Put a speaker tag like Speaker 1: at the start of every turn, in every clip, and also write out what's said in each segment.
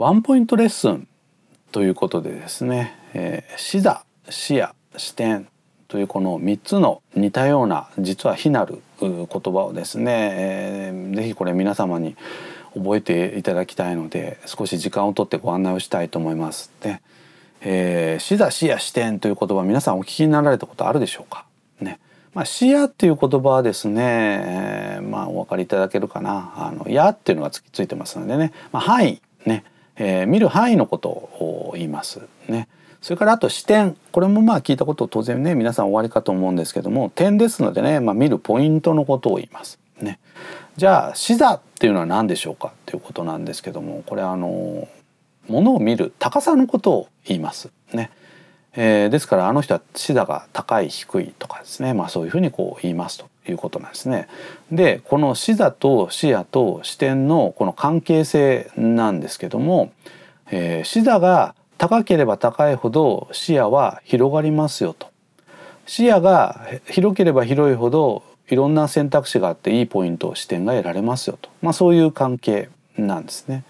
Speaker 1: ワンポイントレッスンということでですね、えー、視座視野視点というこの3つの似たような実は非なる言葉をですね、えー、ぜひこれ皆様に覚えていただきたいので少し時間をとってご案内をしたいと思います。で、えー、視座視野視点という言葉皆さんお聞きになられたことあるでしょうか？ね。まあ、視野っていう言葉はですね、え、まあお分かりいただけるかな？あの「や」っていうのがつついてますのでね、まあ、範囲ね、えー、見る範囲のことを言います。ね。それからあと視点。これもまあ聞いたこと当然ね皆さん終わりかと思うんですけども点ですのでね、まあ、見るポイントのことを言います。ね、じゃあ視座っていうのは何でしょうか？っていうことなんですけどもこれあのものを見る高さのことを言います。ね。えー、ですからあの人は視座が高い低いとかですね、まあ、そういうふうにこう言いますと。いうことなんですね。でこの視座と視野と視点のこの関係性なんですけども、えー、視座が高ければ高いほど視野は広がりますよと視野が広ければ広いほどいろんな選択肢があっていいポイント視点が得られますよと、まあ、そういう関係なんですね。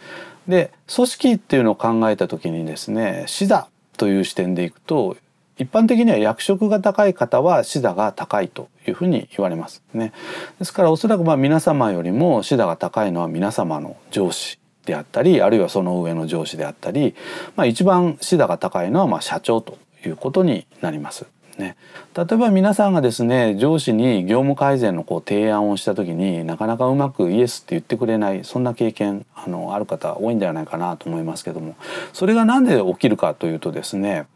Speaker 1: で組織っていうのを考えた時にですね視座という視点でいくと一般的には役職が高い方は視座が高いというふうに言われますね。ですからおそらくまあ皆様よりも視座が高いのは皆様の上司であったりあるいはその上の上司であったり、まあ、一番視座が高いのはまあ社長ということになります。ね、例えば皆さんがですね上司に業務改善のこう提案をした時になかなかうまくイエスって言ってくれないそんな経験あのある方多いんではないかなと思いますけどもそれが何で起きるかというとですね、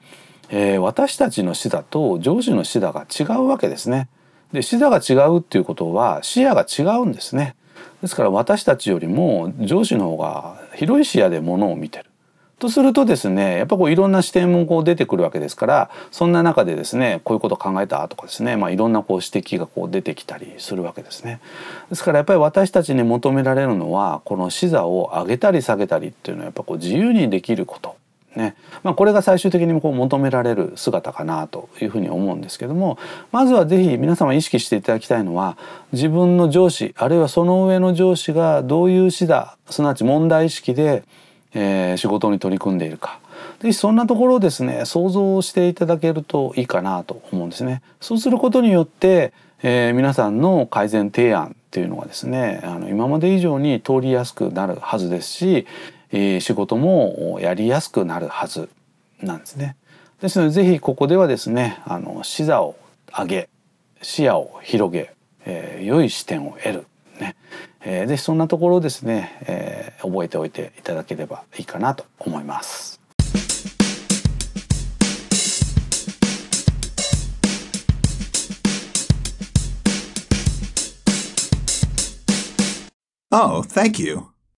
Speaker 1: えー、私たちの視座と上司の視座が違うわけですね。で視座が違うっていうことは視野が違うんですね。ですから私たちよりも上司の方が広い視野でものを見てる。とするとですねやっぱこういろんな視点もこう出てくるわけですからそんな中でですねこういうこと考えたとかですね、まあ、いろんなこう指摘がこう出てきたりするわけですね。ですからやっぱり私たちに求められるのはこの視座を上げたり下げたりっていうのはやっぱこう自由にできることねまあ、これが最終的にこう求められる姿かなというふうに思うんですけどもまずは是非皆様意識していただきたいのは自分の上司あるいはその上の上司がどういう視だすなわち問題意識で、えー、仕事に取り組んでいるかぜひそんなところをですね想像していただけるといいかなと思うんですね。そうすることによって、えー、皆さんの改善提案っていうのがですねあの今まで以上に通りやすくなるはずですしえー、仕事もやりやすくなるはずなんですね。ですのでぜひここではですねあの視座を上げ視野を広げ、えー、良い視点を得る、ねえー、ぜひそんなところをですね、えー、覚えておいていただければいいかなと思います。
Speaker 2: Oh, thank you.